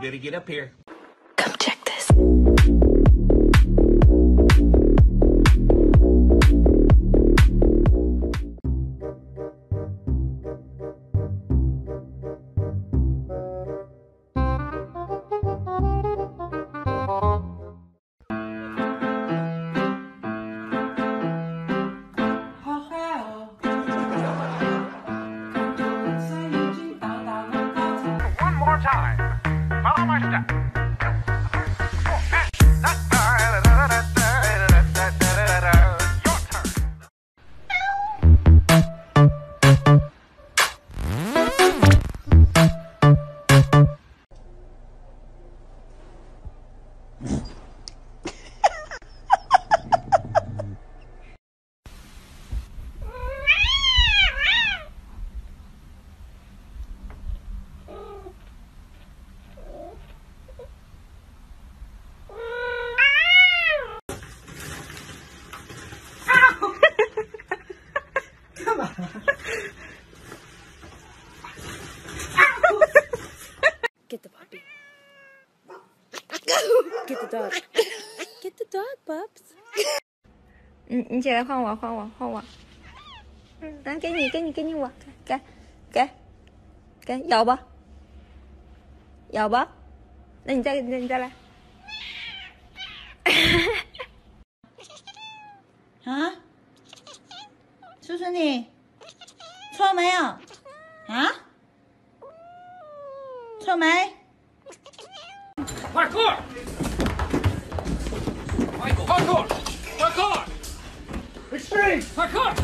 better get up here. Dog. Get the dog, Bubs. 你你起来换我，换我，换我。嗯，来给你，给你，给你我，给，给，给，咬吧，咬吧。那你再，那你再来。啊？叔叔你错没有？啊？错没？快过！！Extreme！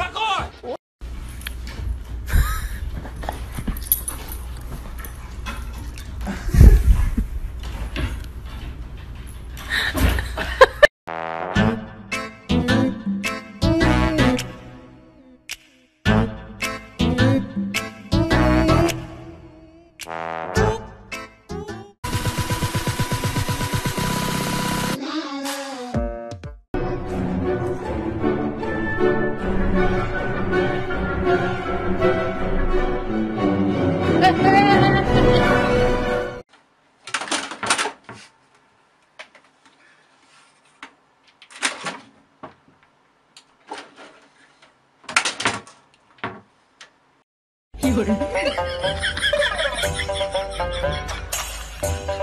会儿。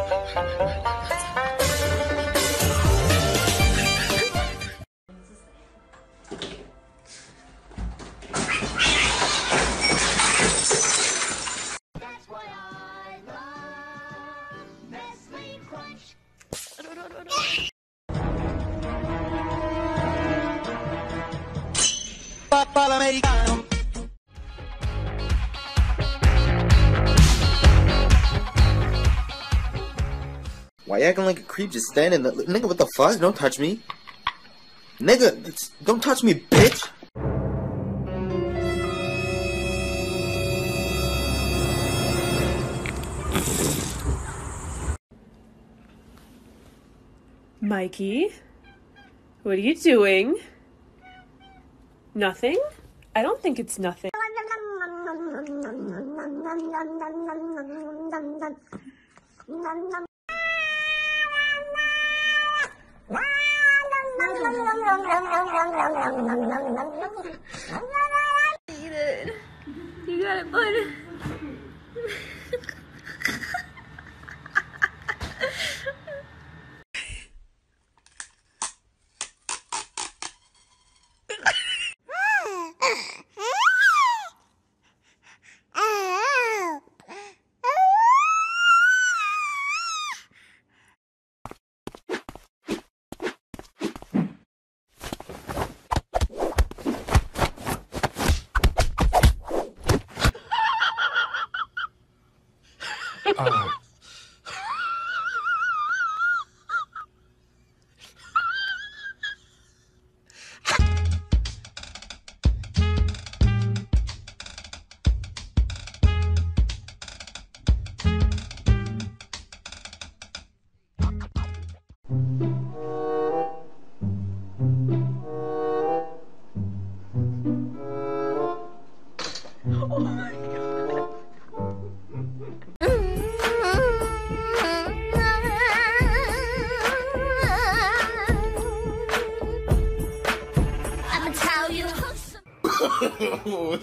Why you acting like a creep just standing there? Nigga, what the fuck? Don't touch me. Nigga, don't touch me, bitch. Mikey, what are you doing? Nothing? I don't think it's nothing. You got it, bud. uh,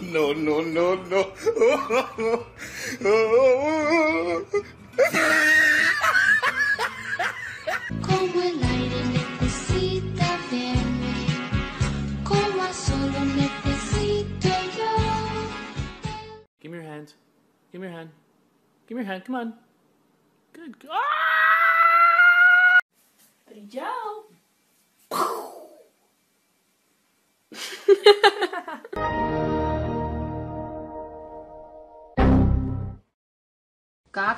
no, no, no, no. Como el aire necesita verme, como a solo necesito yo. Give me your hand. Give me your hand. Give me your hand. Come on. Good. Ah!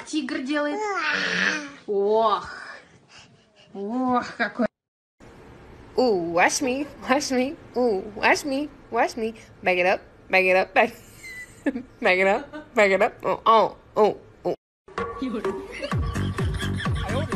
тигр делает? Ох. Ох, какой. Ooh, watch me, watch me. Ooh, watch me, watch me. Back it up, back it up, back. back it up, back it up. Oh, oh, oh, oh. Hello.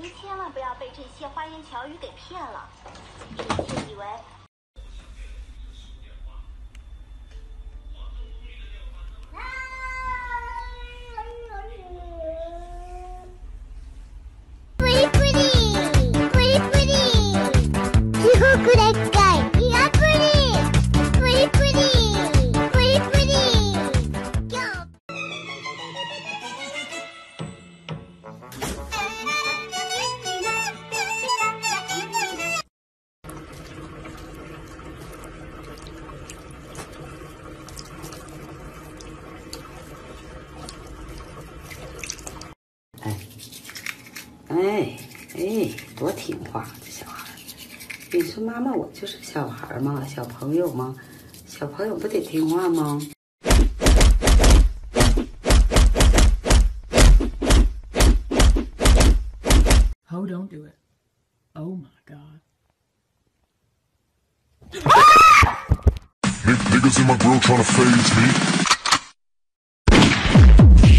您千万不要被这些花言巧语给骗了，臣妾以为哎哎，多听话，这小孩儿。你说妈妈，我就是小孩儿嘛，小朋友嘛，小朋友不得听话吗？Oh, don't do it. Oh my god. Niggas in my grill tryna phase me.